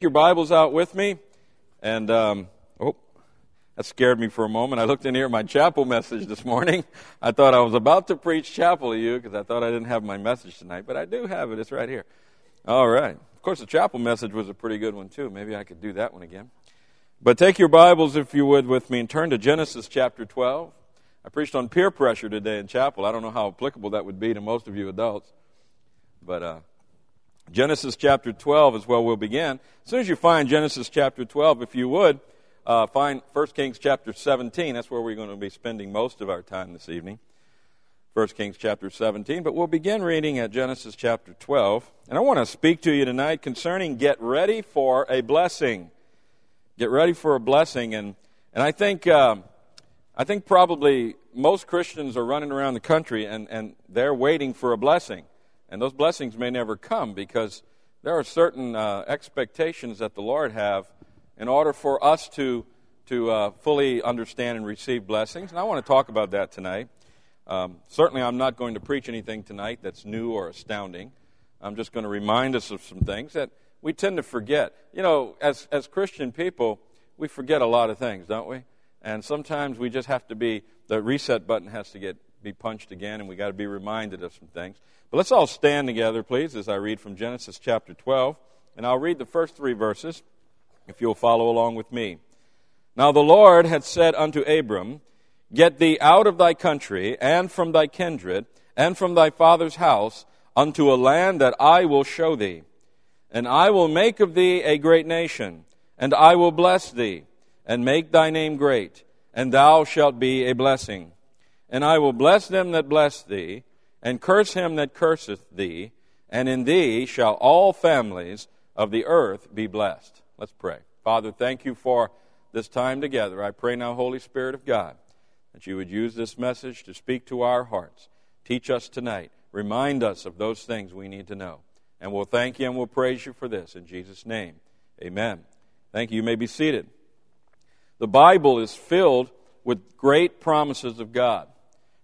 your Bibles out with me. And, um, oh, that scared me for a moment. I looked in here at my chapel message this morning. I thought I was about to preach chapel to you because I thought I didn't have my message tonight, but I do have it. It's right here. All right. Of course, the chapel message was a pretty good one, too. Maybe I could do that one again. But take your Bibles, if you would, with me and turn to Genesis chapter 12. I preached on peer pressure today in chapel. I don't know how applicable that would be to most of you adults. But, uh, Genesis chapter 12 is where we'll begin. As soon as you find Genesis chapter 12, if you would, uh, find 1 Kings chapter 17. That's where we're going to be spending most of our time this evening. 1 Kings chapter 17. But we'll begin reading at Genesis chapter 12. And I want to speak to you tonight concerning get ready for a blessing. Get ready for a blessing. And, and I think. Um, I think probably most Christians are running around the country and, and they're waiting for a blessing. And those blessings may never come because there are certain uh, expectations that the Lord have in order for us to, to uh, fully understand and receive blessings. And I want to talk about that tonight. Um, certainly, I'm not going to preach anything tonight that's new or astounding. I'm just going to remind us of some things that we tend to forget. You know, as, as Christian people, we forget a lot of things, don't we? And sometimes we just have to be, the reset button has to get be punched again, and we got to be reminded of some things. But let's all stand together, please, as I read from Genesis chapter 12. And I'll read the first three verses, if you'll follow along with me. Now the Lord had said unto Abram, Get thee out of thy country, and from thy kindred, and from thy father's house, unto a land that I will show thee. And I will make of thee a great nation, and I will bless thee, and make thy name great, and thou shalt be a blessing. And I will bless them that bless thee, and curse him that curseth thee, and in thee shall all families of the earth be blessed. Let's pray. Father, thank you for this time together. I pray now, Holy Spirit of God, that you would use this message to speak to our hearts. Teach us tonight. Remind us of those things we need to know. And we'll thank you and we'll praise you for this. In Jesus' name, amen. Thank you. You may be seated. The Bible is filled with great promises of God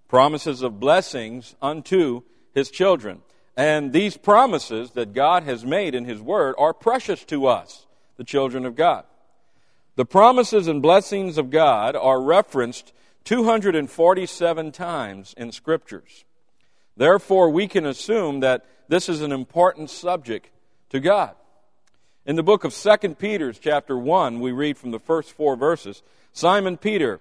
promises of blessings unto his children. And these promises that God has made in his word are precious to us, the children of God. The promises and blessings of God are referenced 247 times in scriptures. Therefore, we can assume that this is an important subject to God. In the book of 2 Peter, chapter 1, we read from the first four verses Simon Peter,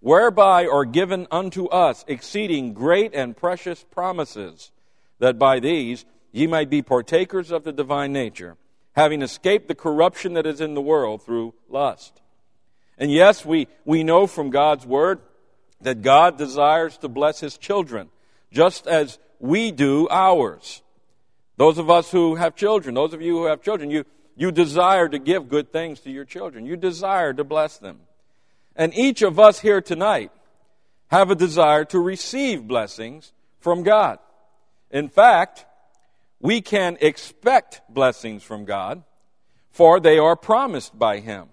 whereby are given unto us exceeding great and precious promises, that by these ye might be partakers of the divine nature, having escaped the corruption that is in the world through lust. And yes, we, we know from God's word that God desires to bless his children, just as we do ours. Those of us who have children, those of you who have children, you, you desire to give good things to your children. You desire to bless them. And each of us here tonight have a desire to receive blessings from God. In fact, we can expect blessings from God, for they are promised by Him.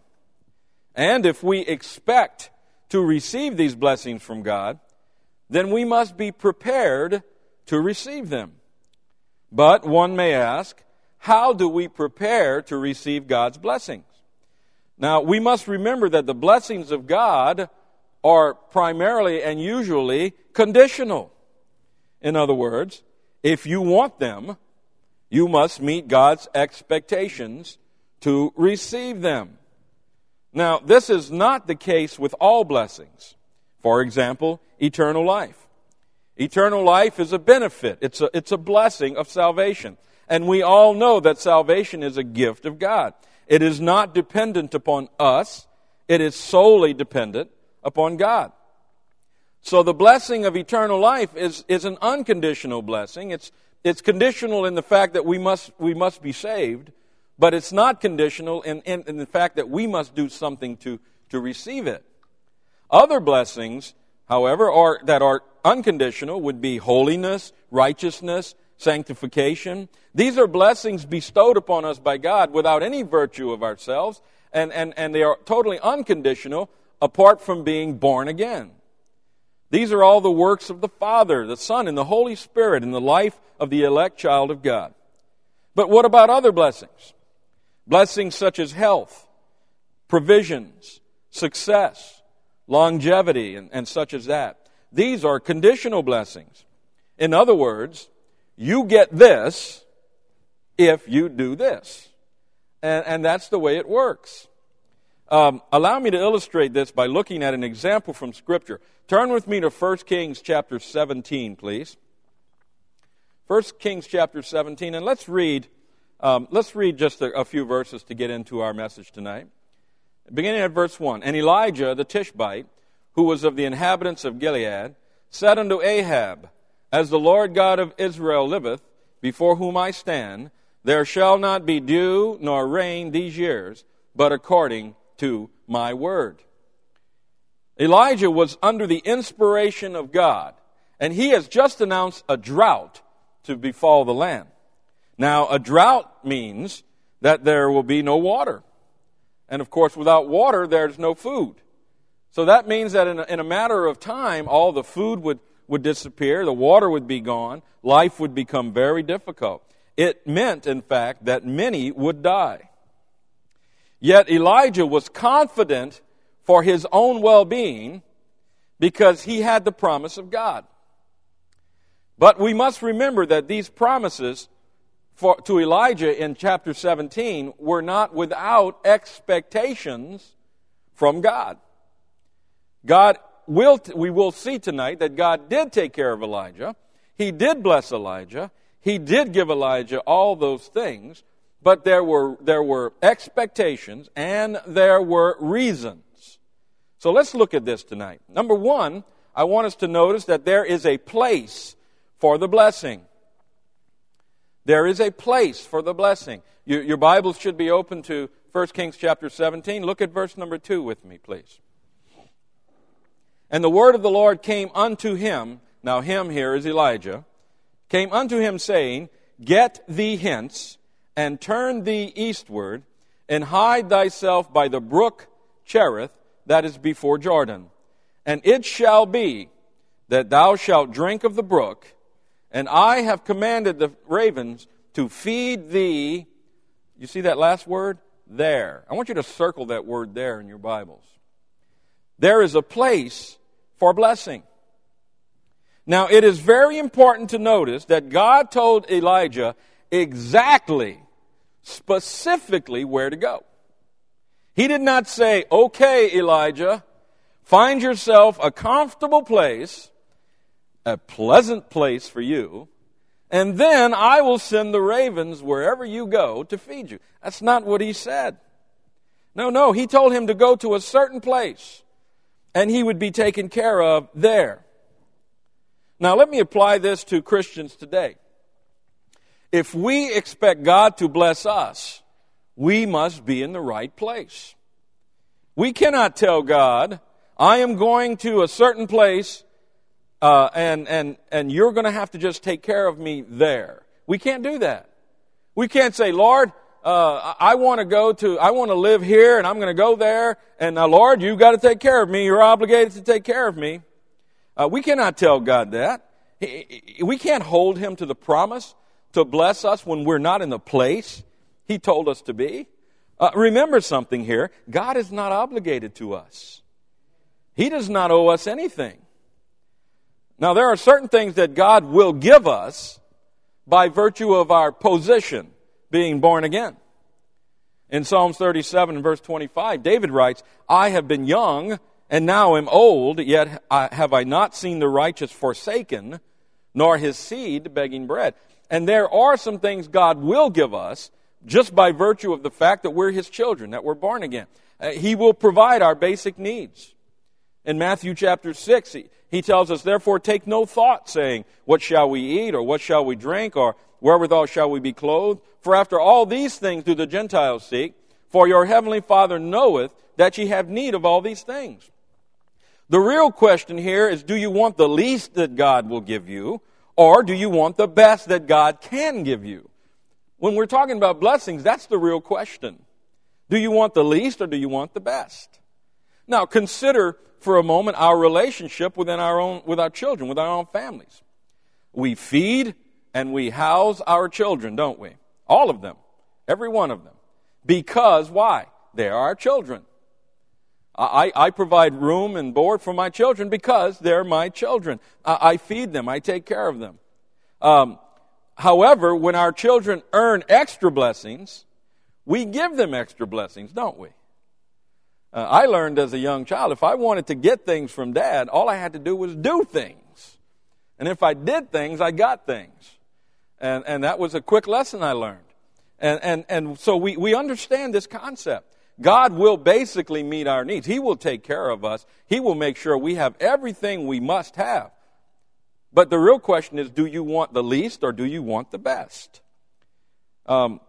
And if we expect to receive these blessings from God, then we must be prepared to receive them. But one may ask, how do we prepare to receive God's blessings? Now, we must remember that the blessings of God are primarily and usually conditional. In other words, if you want them, you must meet God's expectations to receive them. Now, this is not the case with all blessings. For example, eternal life. Eternal life is a benefit, it's a, it's a blessing of salvation. And we all know that salvation is a gift of God. It is not dependent upon us, it is solely dependent upon God. So the blessing of eternal life is, is an unconditional blessing. It's, it's conditional in the fact that we must, we must be saved, but it's not conditional in, in, in the fact that we must do something to, to receive it. Other blessings, however, are, that are unconditional would be holiness, righteousness, sanctification. These are blessings bestowed upon us by God without any virtue of ourselves, and, and, and they are totally unconditional apart from being born again. These are all the works of the Father, the Son, and the Holy Spirit in the life of the elect child of God. But what about other blessings? Blessings such as health, provisions, success, longevity, and, and such as that. These are conditional blessings. In other words, you get this if you do this. And, and that's the way it works. Um, allow me to illustrate this by looking at an example from Scripture. Turn with me to 1 Kings chapter 17, please. 1 Kings chapter 17, and let's read, um, let's read just a, a few verses to get into our message tonight. Beginning at verse 1. And Elijah the Tishbite, who was of the inhabitants of Gilead, said unto Ahab, As the Lord God of Israel liveth, before whom I stand, there shall not be dew nor rain these years, but according to my word. Elijah was under the inspiration of God, and he has just announced a drought to befall the land. Now, a drought means that there will be no water. And of course, without water, there's no food. So that means that in a, in a matter of time, all the food would, would disappear, the water would be gone, life would become very difficult. It meant, in fact, that many would die. Yet Elijah was confident for his own well being because he had the promise of God. But we must remember that these promises for, to Elijah in chapter 17 were not without expectations from God. God will, we will see tonight that God did take care of Elijah. He did bless Elijah. He did give Elijah all those things, but there were, there were expectations and there were reasons. So let's look at this tonight. Number one, I want us to notice that there is a place for the blessing. There is a place for the blessing. Your, your Bibles should be open to 1 Kings chapter 17. Look at verse number 2 with me, please. And the word of the Lord came unto him, now him here is Elijah, came unto him saying, Get thee hence, and turn thee eastward, and hide thyself by the brook Cherith, that is before Jordan. And it shall be that thou shalt drink of the brook, and I have commanded the ravens to feed thee. You see that last word? There. I want you to circle that word there in your Bibles. There is a place for blessing. Now, it is very important to notice that God told Elijah exactly, specifically where to go. He did not say, okay, Elijah, find yourself a comfortable place, a pleasant place for you, and then I will send the ravens wherever you go to feed you. That's not what he said. No, no, he told him to go to a certain place and he would be taken care of there. Now, let me apply this to Christians today. If we expect God to bless us, we must be in the right place. We cannot tell God, I am going to a certain place, uh, and, and, and you're going to have to just take care of me there. We can't do that. We can't say, Lord, uh, I want to go to, I want to live here and I'm going to go there. And now, Lord, you've got to take care of me. You're obligated to take care of me. Uh, we cannot tell God that. We can't hold Him to the promise to bless us when we're not in the place He told us to be. Uh, remember something here God is not obligated to us, He does not owe us anything. Now, there are certain things that God will give us by virtue of our position being born again. In Psalms 37 and verse 25, David writes, I have been young and now am old, yet have I not seen the righteous forsaken, nor his seed begging bread. And there are some things God will give us just by virtue of the fact that we're his children, that we're born again. Uh, he will provide our basic needs. In Matthew chapter 6, he, he tells us, Therefore take no thought, saying, What shall we eat, or what shall we drink, or wherewithal shall we be clothed? For after all these things do the Gentiles seek. For your heavenly Father knoweth that ye have need of all these things. The real question here is do you want the least that God will give you, or do you want the best that God can give you? When we're talking about blessings, that's the real question. Do you want the least or do you want the best? Now, consider for a moment our relationship within our own, with our children, with our own families. We feed and we house our children, don't we? All of them. Every one of them. Because why? They are our children. I, I provide room and board for my children because they're my children. I, I feed them. I take care of them. Um, however, when our children earn extra blessings, we give them extra blessings, don't we? Uh, I learned as a young child, if I wanted to get things from dad, all I had to do was do things. And if I did things, I got things. And, and that was a quick lesson I learned. And, and, and so we, we understand this concept. God will basically meet our needs. He will take care of us. He will make sure we have everything we must have. But the real question is do you want the least or do you want the best? Um,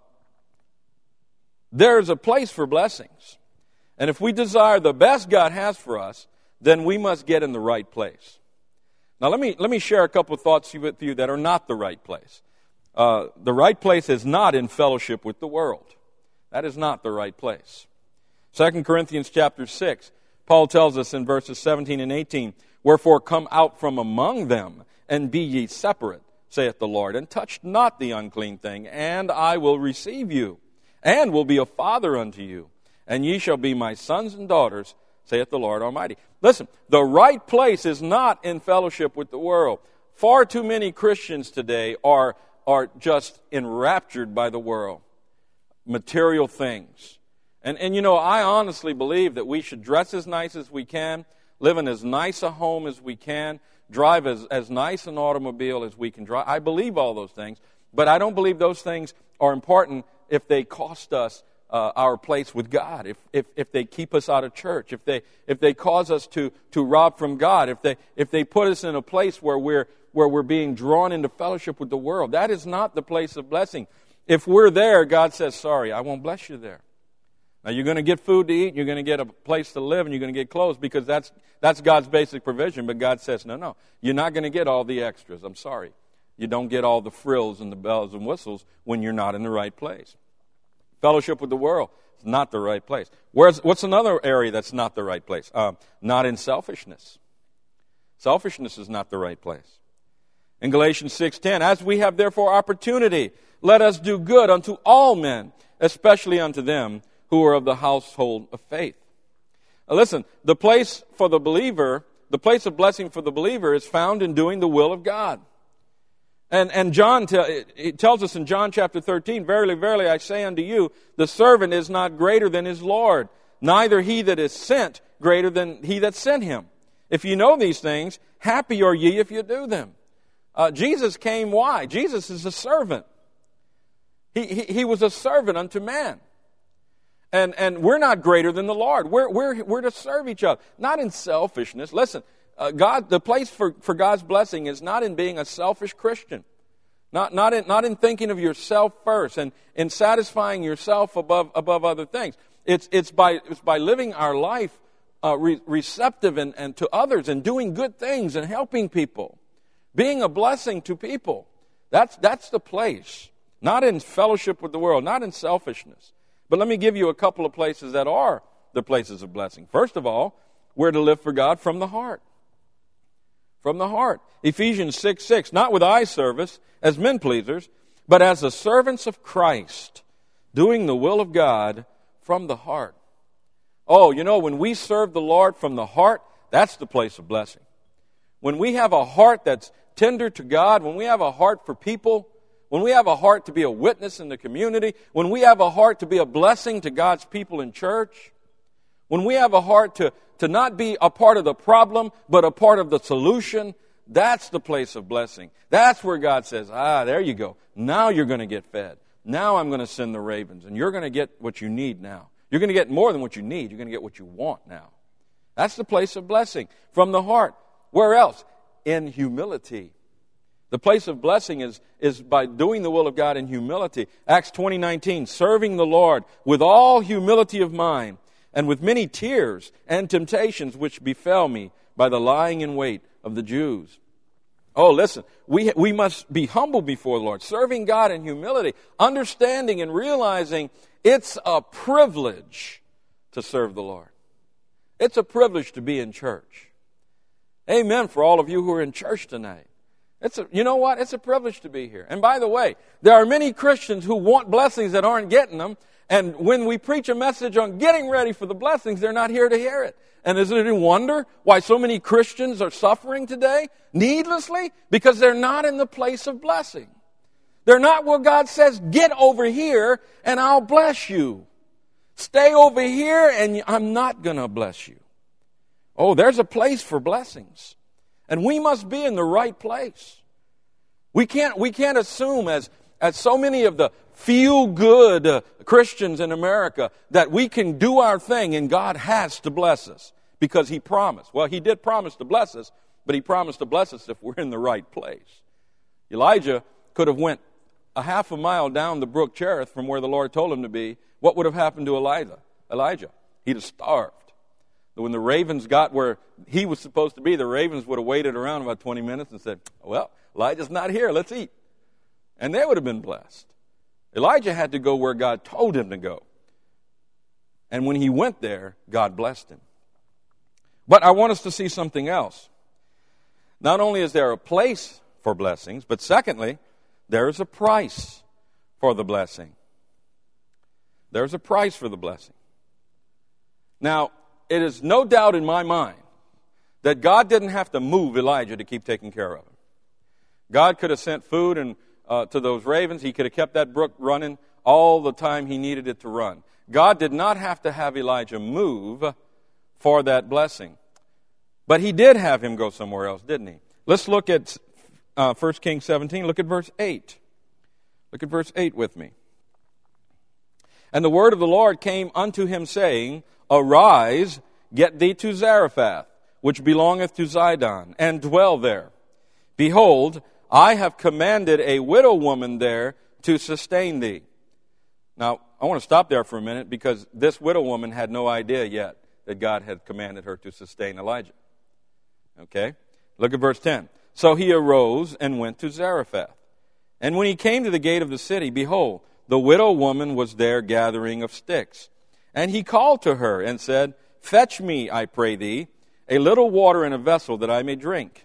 there's a place for blessings. And if we desire the best God has for us, then we must get in the right place. Now, let me, let me share a couple of thoughts with you that are not the right place. Uh, the right place is not in fellowship with the world. That is not the right place. 2 Corinthians chapter 6, Paul tells us in verses 17 and 18, Wherefore come out from among them, and be ye separate, saith the Lord, and touch not the unclean thing, and I will receive you, and will be a father unto you, and ye shall be my sons and daughters, saith the Lord Almighty. Listen, the right place is not in fellowship with the world. Far too many Christians today are, are just enraptured by the world, material things and, and you know, I honestly believe that we should dress as nice as we can, live in as nice a home as we can, drive as, as nice an automobile as we can drive. I believe all those things, but I don't believe those things are important if they cost us uh, our place with God, if, if, if they keep us out of church, if they, if they cause us to, to rob from God, if they, if they put us in a place where we're, where we're being drawn into fellowship with the world. That is not the place of blessing. If we're there, God says, Sorry, I won't bless you there. Now, you're going to get food to eat, you're going to get a place to live, and you're going to get clothes because that's, that's God's basic provision. But God says, no, no, you're not going to get all the extras. I'm sorry. You don't get all the frills and the bells and whistles when you're not in the right place. Fellowship with the world is not the right place. Where's, what's another area that's not the right place? Um, not in selfishness. Selfishness is not the right place. In Galatians 6:10, as we have therefore opportunity, let us do good unto all men, especially unto them who are of the household of faith. Now listen, the place for the believer, the place of blessing for the believer is found in doing the will of God. And, and John it tells us in John chapter 13, Verily, verily, I say unto you, the servant is not greater than his Lord, neither he that is sent greater than he that sent him. If you know these things, happy are ye if you do them. Uh, Jesus came why? Jesus is a servant. He, he, he was a servant unto man. And, and we're not greater than the Lord. We're, we're, we're to serve each other, not in selfishness. Listen, uh, God, the place for, for God's blessing is not in being a selfish Christian, not, not, in, not in thinking of yourself first and in satisfying yourself above, above other things. It's, it's, by, it's by living our life uh, re- receptive and, and to others and doing good things and helping people, being a blessing to people. That's, that's the place, not in fellowship with the world, not in selfishness. But let me give you a couple of places that are the places of blessing. First of all, we're to live for God from the heart. From the heart. Ephesians 6 6, not with eye service as men pleasers, but as the servants of Christ, doing the will of God from the heart. Oh, you know, when we serve the Lord from the heart, that's the place of blessing. When we have a heart that's tender to God, when we have a heart for people, when we have a heart to be a witness in the community, when we have a heart to be a blessing to God's people in church, when we have a heart to, to not be a part of the problem, but a part of the solution, that's the place of blessing. That's where God says, ah, there you go. Now you're going to get fed. Now I'm going to send the ravens, and you're going to get what you need now. You're going to get more than what you need. You're going to get what you want now. That's the place of blessing from the heart. Where else? In humility. The place of blessing is, is by doing the will of God in humility. Acts 20:19, serving the Lord with all humility of mind and with many tears and temptations which befell me by the lying in wait of the Jews. Oh, listen, we, we must be humble before the Lord, serving God in humility, understanding and realizing it's a privilege to serve the Lord. It's a privilege to be in church. Amen for all of you who are in church tonight. It's a, you know what? It's a privilege to be here. And by the way, there are many Christians who want blessings that aren't getting them. And when we preach a message on getting ready for the blessings, they're not here to hear it. And is it any wonder why so many Christians are suffering today needlessly? Because they're not in the place of blessing. They're not where God says, get over here and I'll bless you. Stay over here and I'm not going to bless you. Oh, there's a place for blessings. And we must be in the right place. We can't, we can't assume, as, as so many of the feel good uh, Christians in America, that we can do our thing and God has to bless us because He promised. Well, He did promise to bless us, but He promised to bless us if we're in the right place. Elijah could have went a half a mile down the brook Cherith from where the Lord told him to be. What would have happened to Elijah? Elijah, he'd have starved. When the ravens got where he was supposed to be, the ravens would have waited around about 20 minutes and said, Well, Elijah's not here, let's eat. And they would have been blessed. Elijah had to go where God told him to go. And when he went there, God blessed him. But I want us to see something else. Not only is there a place for blessings, but secondly, there is a price for the blessing. There's a price for the blessing. Now, it is no doubt in my mind that God didn't have to move Elijah to keep taking care of him. God could have sent food and, uh, to those ravens. He could have kept that brook running all the time he needed it to run. God did not have to have Elijah move for that blessing. But he did have him go somewhere else, didn't he? Let's look at uh, 1 Kings 17. Look at verse 8. Look at verse 8 with me. And the word of the Lord came unto him, saying, Arise, get thee to Zarephath, which belongeth to Zidon, and dwell there. Behold, I have commanded a widow woman there to sustain thee. Now, I want to stop there for a minute because this widow woman had no idea yet that God had commanded her to sustain Elijah. Okay? Look at verse 10. So he arose and went to Zarephath. And when he came to the gate of the city, behold, the widow woman was there gathering of sticks. And he called to her and said, Fetch me, I pray thee, a little water in a vessel that I may drink.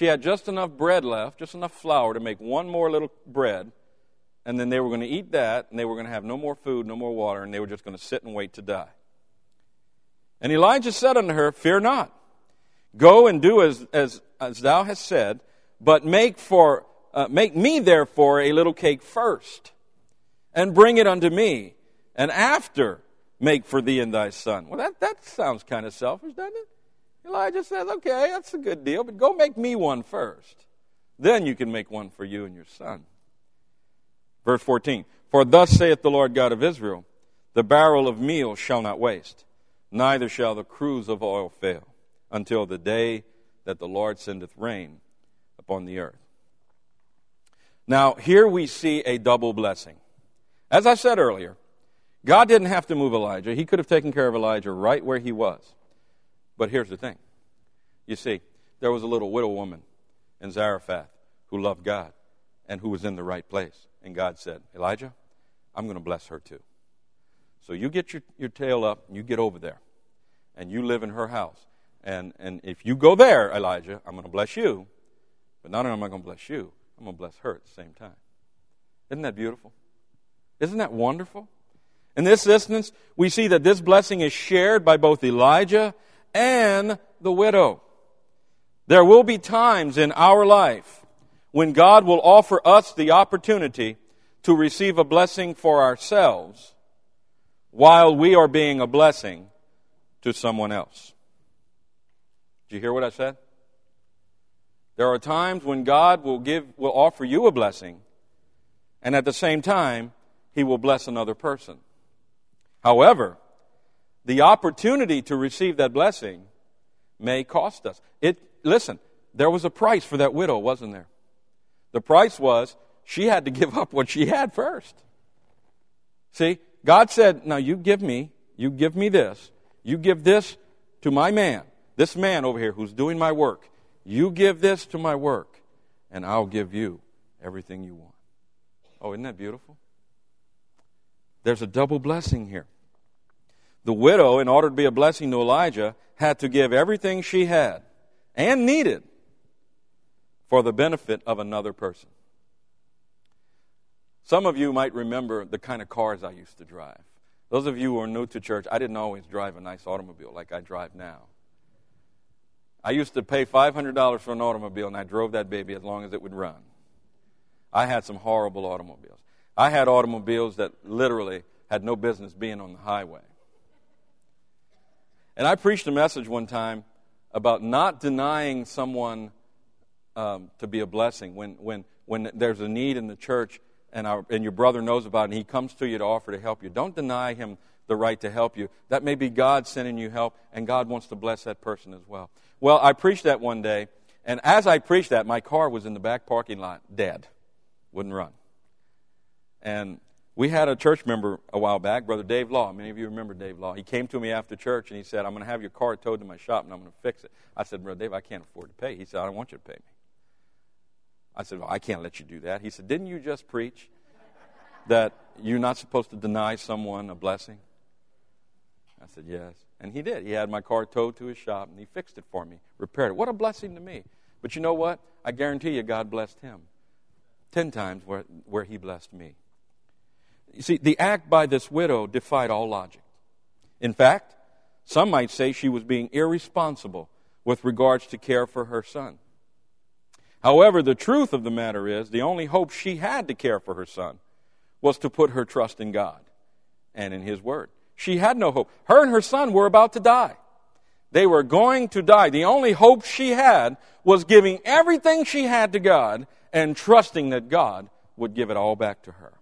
She had just enough bread left, just enough flour to make one more little bread, and then they were going to eat that, and they were going to have no more food, no more water, and they were just going to sit and wait to die. And Elijah said unto her, Fear not. Go and do as, as, as thou hast said, but make, for, uh, make me therefore a little cake first and bring it unto me, and after make for thee and thy son. Well, that, that sounds kind of selfish, doesn't it? Elijah says, okay, that's a good deal, but go make me one first. Then you can make one for you and your son. Verse 14 For thus saith the Lord God of Israel The barrel of meal shall not waste, neither shall the cruse of oil fail, until the day that the Lord sendeth rain upon the earth. Now, here we see a double blessing. As I said earlier, God didn't have to move Elijah. He could have taken care of Elijah right where he was. But here's the thing you see, there was a little widow woman in Zarephath who loved God and who was in the right place. And God said, Elijah, I'm going to bless her too. So you get your, your tail up and you get over there and you live in her house. And, and if you go there, Elijah, I'm going to bless you. But not only am I going to bless you, I'm going to bless her at the same time. Isn't that beautiful? Isn't that wonderful? In this instance, we see that this blessing is shared by both Elijah and the widow. There will be times in our life when God will offer us the opportunity to receive a blessing for ourselves while we are being a blessing to someone else. Did you hear what I said? There are times when God will give will offer you a blessing and at the same time he will bless another person. However, the opportunity to receive that blessing may cost us. It listen, there was a price for that widow, wasn't there? The price was she had to give up what she had first. See, God said, Now you give me, you give me this, you give this to my man, this man over here who's doing my work. You give this to my work, and I'll give you everything you want. Oh, isn't that beautiful? There's a double blessing here. The widow, in order to be a blessing to Elijah, had to give everything she had and needed for the benefit of another person. Some of you might remember the kind of cars I used to drive. Those of you who are new to church, I didn't always drive a nice automobile like I drive now. I used to pay $500 for an automobile, and I drove that baby as long as it would run. I had some horrible automobiles. I had automobiles that literally had no business being on the highway. And I preached a message one time about not denying someone um, to be a blessing when, when, when there's a need in the church and, our, and your brother knows about it and he comes to you to offer to help you. Don't deny him the right to help you. That may be God sending you help, and God wants to bless that person as well. Well, I preached that one day, and as I preached that, my car was in the back parking lot, dead, wouldn't run. And we had a church member a while back, Brother Dave Law. Many of you remember Dave Law. He came to me after church and he said, I'm going to have your car towed to my shop and I'm going to fix it. I said, Brother Dave, I can't afford to pay. He said, I don't want you to pay me. I said, Well, I can't let you do that. He said, Didn't you just preach that you're not supposed to deny someone a blessing? I said, Yes. And he did. He had my car towed to his shop and he fixed it for me, repaired it. What a blessing to me. But you know what? I guarantee you, God blessed him ten times where, where he blessed me. You see, the act by this widow defied all logic. In fact, some might say she was being irresponsible with regards to care for her son. However, the truth of the matter is the only hope she had to care for her son was to put her trust in God and in His Word. She had no hope. Her and her son were about to die. They were going to die. The only hope she had was giving everything she had to God and trusting that God would give it all back to her.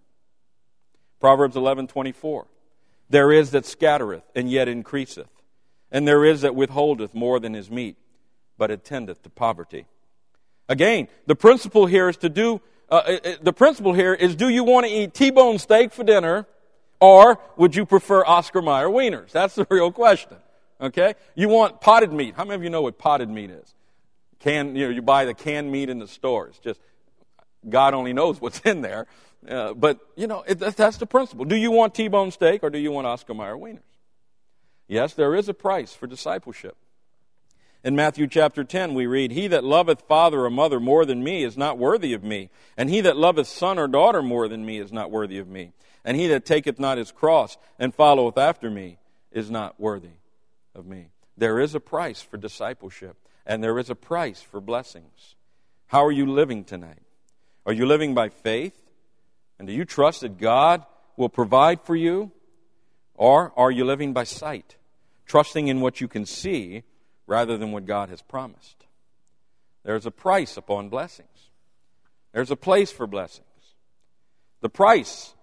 Proverbs 11:24. There is that scattereth and yet increaseth, and there is that withholdeth more than is meet, but attendeth to poverty. Again, the principle here is to do uh, uh, uh, the principle here is do you want to eat T-bone steak for dinner or would you prefer Oscar Mayer wieners? That's the real question. Okay? You want potted meat. How many of you know what potted meat is? Can you know you buy the canned meat in the stores. Just God only knows what's in there. Uh, but, you know, it, that's the principle. Do you want T bone steak or do you want Oscar Mayer wieners? Yes, there is a price for discipleship. In Matthew chapter 10, we read, He that loveth father or mother more than me is not worthy of me, and he that loveth son or daughter more than me is not worthy of me, and he that taketh not his cross and followeth after me is not worthy of me. There is a price for discipleship, and there is a price for blessings. How are you living tonight? Are you living by faith? And do you trust that God will provide for you? Or are you living by sight, trusting in what you can see rather than what God has promised? There's a price upon blessings, there's a place for blessings. The price,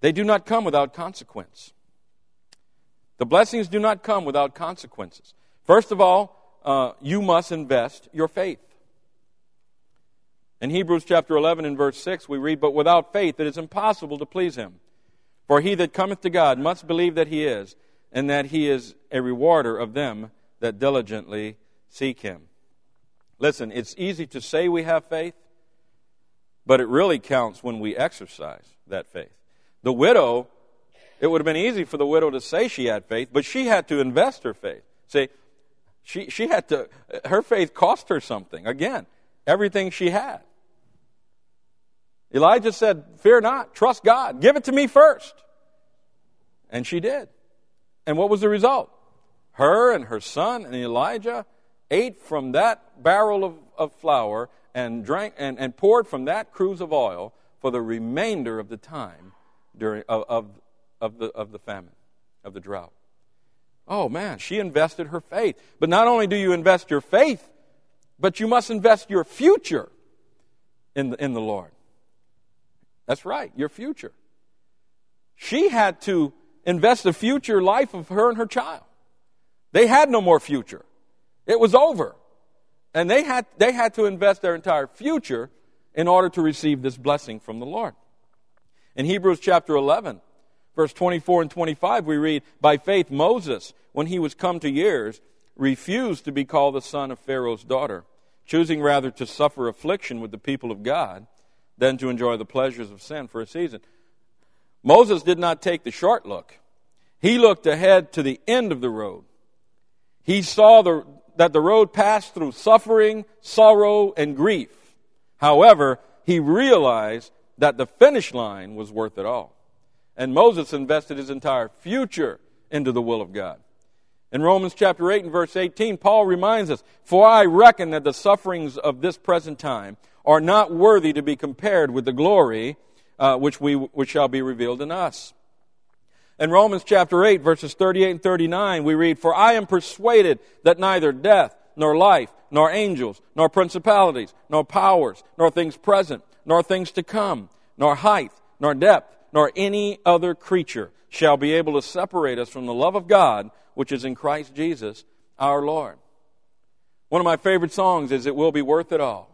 they do not come without consequence. The blessings do not come without consequences. First of all, uh, you must invest your faith. In Hebrews chapter 11 and verse 6, we read, But without faith it is impossible to please him. For he that cometh to God must believe that he is, and that he is a rewarder of them that diligently seek him. Listen, it's easy to say we have faith, but it really counts when we exercise that faith. The widow, it would have been easy for the widow to say she had faith, but she had to invest her faith. See, she, she had to, her faith cost her something. Again, everything she had. Elijah said, Fear not, trust God, give it to me first. And she did. And what was the result? Her and her son and Elijah ate from that barrel of, of flour and drank and, and poured from that cruse of oil for the remainder of the time during, of, of, of, the, of the famine, of the drought. Oh man, she invested her faith. But not only do you invest your faith, but you must invest your future in the, in the Lord. That's right, your future. She had to invest the future life of her and her child. They had no more future. It was over. And they had, they had to invest their entire future in order to receive this blessing from the Lord. In Hebrews chapter 11, verse 24 and 25, we read, By faith, Moses, when he was come to years, refused to be called the son of Pharaoh's daughter, choosing rather to suffer affliction with the people of God than to enjoy the pleasures of sin for a season. Moses did not take the short look. He looked ahead to the end of the road. He saw the, that the road passed through suffering, sorrow, and grief. However, he realized that the finish line was worth it all. And Moses invested his entire future into the will of God. In Romans chapter 8 and verse 18, Paul reminds us, For I reckon that the sufferings of this present time are not worthy to be compared with the glory uh, which, we, which shall be revealed in us. In Romans chapter 8, verses 38 and 39, we read, For I am persuaded that neither death, nor life, nor angels, nor principalities, nor powers, nor things present, nor things to come, nor height, nor depth, nor any other creature shall be able to separate us from the love of God which is in Christ Jesus our Lord. One of my favorite songs is It Will Be Worth It All.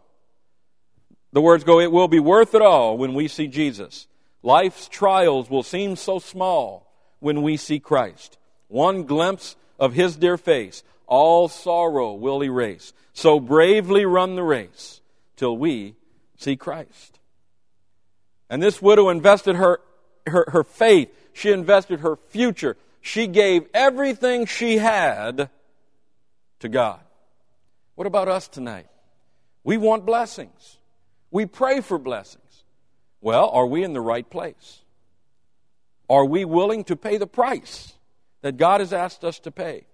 The words go, It will be worth it all when we see Jesus. Life's trials will seem so small when we see Christ. One glimpse of his dear face, all sorrow will erase. So bravely run the race till we see Christ. And this widow invested her, her, her faith, she invested her future, she gave everything she had to God. What about us tonight? We want blessings. We pray for blessings. Well, are we in the right place? Are we willing to pay the price that God has asked us to pay?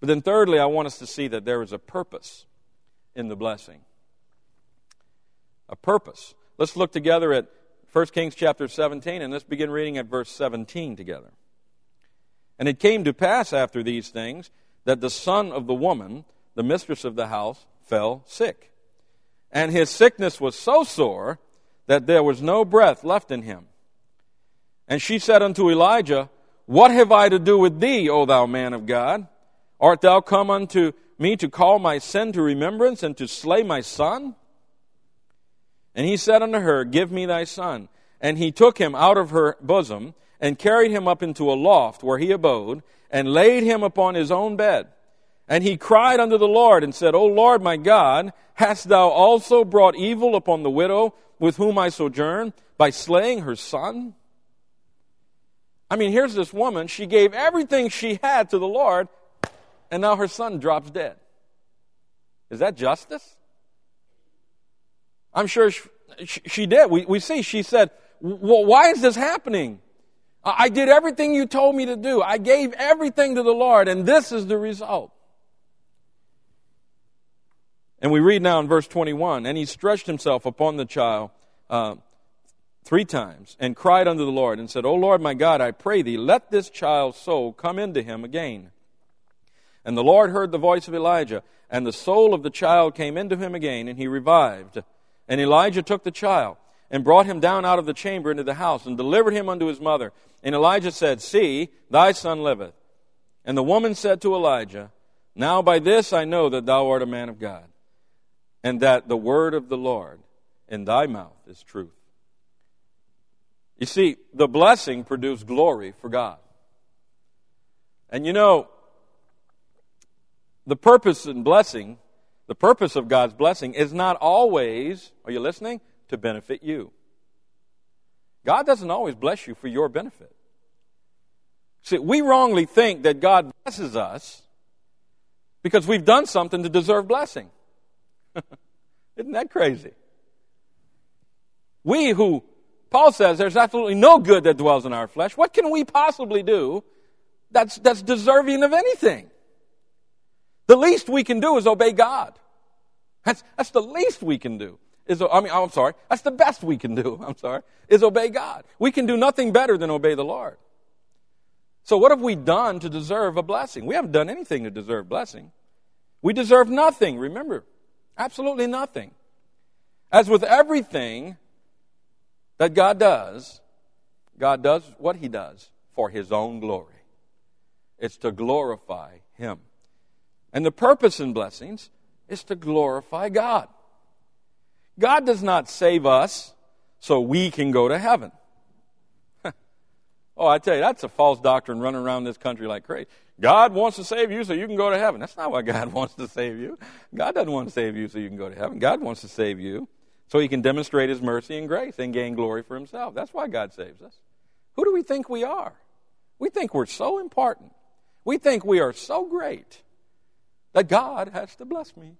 But then, thirdly, I want us to see that there is a purpose in the blessing. A purpose. Let's look together at 1 Kings chapter 17, and let's begin reading at verse 17 together. And it came to pass after these things that the son of the woman, the mistress of the house, fell sick. And his sickness was so sore that there was no breath left in him. And she said unto Elijah, What have I to do with thee, O thou man of God? Art thou come unto me to call my sin to remembrance and to slay my son? And he said unto her, Give me thy son. And he took him out of her bosom and carried him up into a loft where he abode and laid him upon his own bed. And he cried unto the Lord and said, O Lord my God, hast thou also brought evil upon the widow with whom I sojourn by slaying her son? I mean, here's this woman. She gave everything she had to the Lord, and now her son drops dead. Is that justice? I'm sure she, she did. We, we see, she said, well, Why is this happening? I did everything you told me to do. I gave everything to the Lord, and this is the result. And we read now in verse 21 And he stretched himself upon the child. Uh, three times and cried unto the Lord and said, O Lord my God, I pray thee, let this child's soul come into him again. And the Lord heard the voice of Elijah, and the soul of the child came into him again, and he revived. And Elijah took the child and brought him down out of the chamber into the house and delivered him unto his mother. And Elijah said, See, thy son liveth. And the woman said to Elijah, Now by this I know that thou art a man of God, and that the word of the Lord in thy mouth is truth. You see, the blessing produced glory for God. And you know, the purpose and blessing, the purpose of God's blessing is not always, are you listening, to benefit you. God doesn't always bless you for your benefit. See, we wrongly think that God blesses us because we've done something to deserve blessing. Isn't that crazy? We who Paul says there's absolutely no good that dwells in our flesh. What can we possibly do that's, that's deserving of anything? The least we can do is obey God. That's, that's the least we can do. Is, I mean, I'm sorry, that's the best we can do, I'm sorry, is obey God. We can do nothing better than obey the Lord. So, what have we done to deserve a blessing? We haven't done anything to deserve blessing. We deserve nothing, remember. Absolutely nothing. As with everything that God does, God does what He does for His own glory. It's to glorify Him. And the purpose in blessings is to glorify God. God does not save us so we can go to heaven. oh, I tell you, that's a false doctrine running around this country like crazy. God wants to save you so you can go to heaven. That's not why God wants to save you. God doesn't want to save you so you can go to heaven. God wants to save you so he can demonstrate his mercy and grace and gain glory for himself. That's why God saves us. Who do we think we are? We think we're so important. We think we are so great that God has to bless me.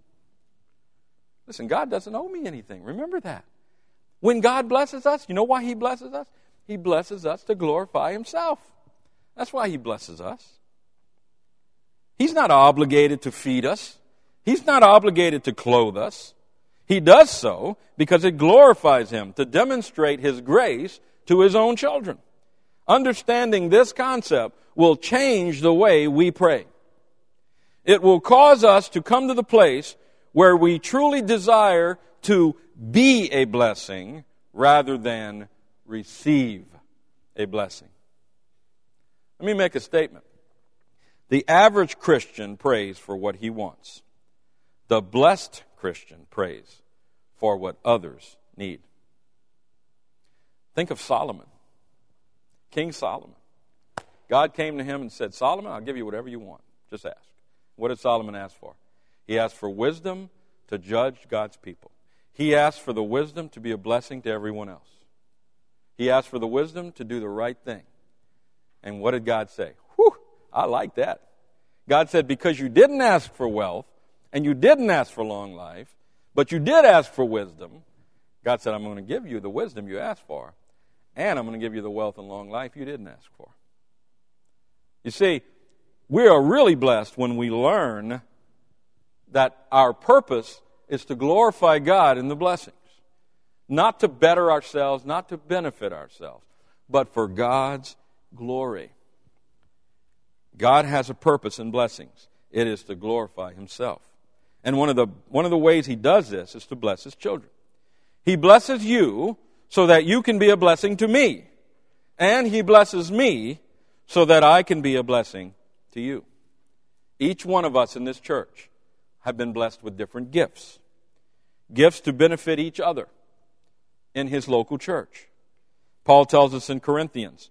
Listen, God doesn't owe me anything. Remember that. When God blesses us, you know why He blesses us? He blesses us to glorify Himself. That's why He blesses us. He's not obligated to feed us, He's not obligated to clothe us. He does so because it glorifies Him to demonstrate His grace to His own children. Understanding this concept will change the way we pray. It will cause us to come to the place where we truly desire to be a blessing rather than receive a blessing. Let me make a statement. The average Christian prays for what he wants. The blessed Christian prays for what others need. Think of Solomon, King Solomon. God came to him and said, Solomon, I'll give you whatever you want. Just ask. What did Solomon ask for? He asked for wisdom to judge God's people. He asked for the wisdom to be a blessing to everyone else. He asked for the wisdom to do the right thing. And what did God say? I like that. God said, Because you didn't ask for wealth, and you didn't ask for long life, but you did ask for wisdom, God said, I'm going to give you the wisdom you asked for, and I'm going to give you the wealth and long life you didn't ask for. You see, we are really blessed when we learn that our purpose is to glorify God in the blessings. Not to better ourselves, not to benefit ourselves, but for God's glory. God has a purpose in blessings. It is to glorify Himself. And one of the, one of the ways He does this is to bless His children. He blesses you so that you can be a blessing to me. And He blesses me so that I can be a blessing to you. Each one of us in this church have been blessed with different gifts. Gifts to benefit each other in his local church. Paul tells us in Corinthians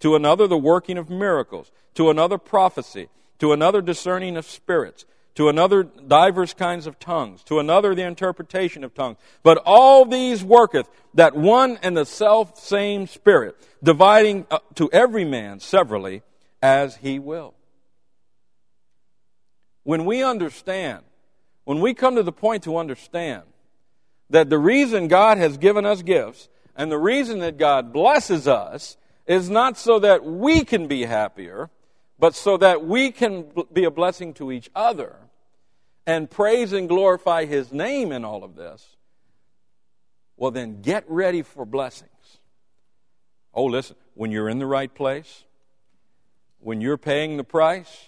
to another the working of miracles, to another prophecy, to another discerning of spirits, to another divers kinds of tongues, to another the interpretation of tongues. But all these worketh that one and the self same Spirit, dividing uh, to every man severally as he will when we understand, when we come to the point to understand that the reason God has given us gifts and the reason that God blesses us is not so that we can be happier, but so that we can be a blessing to each other and praise and glorify His name in all of this, well, then get ready for blessings. Oh, listen, when you're in the right place, when you're paying the price,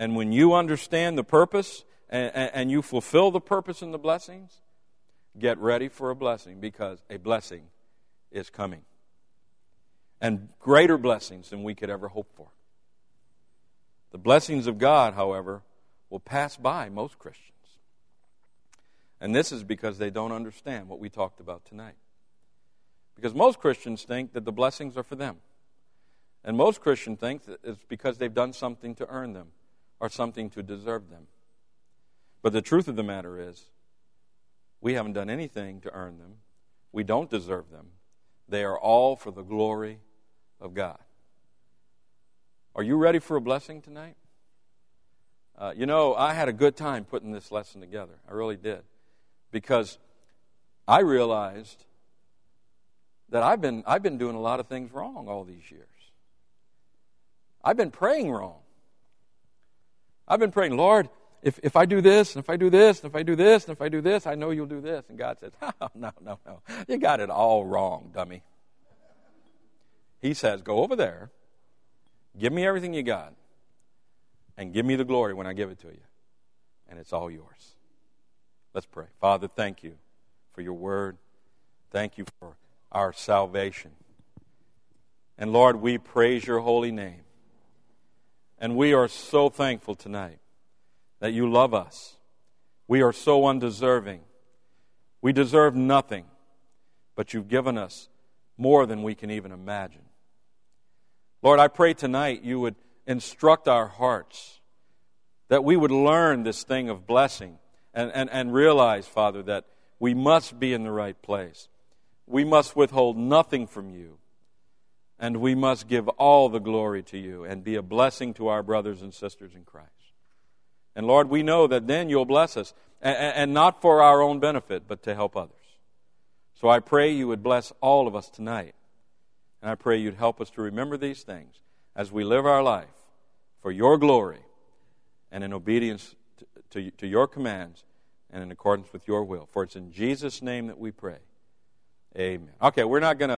and when you understand the purpose and, and, you fulfill the purpose and the blessings, get ready for a blessing because a blessing is coming. And greater blessings than we could ever hope for. The blessings of God, however, will pass by most Christians. And this is because they don't understand what we talked about tonight. Because most Christians think that the blessings are for them. And most Christians think that it's because they've done something to earn them or something to deserve them. But the truth of the matter is, We haven't done anything to earn them. We don't deserve them. They are all for the glory of God. Are you ready for a blessing tonight? Uh, you know, I had a good time putting this lesson together. I really did. Because I realized that I've been, I've been doing a lot of things wrong all these years. I've been praying wrong. I've been praying, Lord, if, if I do this, and if I do this, and if I do this, and if I do this, I know you'll do this. And God says, oh, no, no, no. You got it all wrong, dummy. He says, go over there, give me everything you got, and give me the glory when I give it to you. And it's all yours. Let's pray. Father, thank you for your word. Thank you for our salvation. And Lord, we praise your holy name. And we are so thankful tonight that you love us. We are so undeserving. We deserve nothing, but you've given us more than we can even imagine. Lord, I pray tonight you would instruct our hearts, that we would learn this thing of blessing and, and, and realize, Father, that we must be in the right place. We must withhold nothing from you. And we must give all the glory to you and be a blessing to our brothers and sisters in Christ. And Lord, we know that then you'll bless us, and, not for our own benefit, but to help others. So I pray you would bless all of us tonight. And I pray you'd help us to remember these things as we live our life for your glory and in obedience to, to, to your commands and in accordance with your will. For it's in Jesus' name that we pray. Amen. Okay, we're not going to.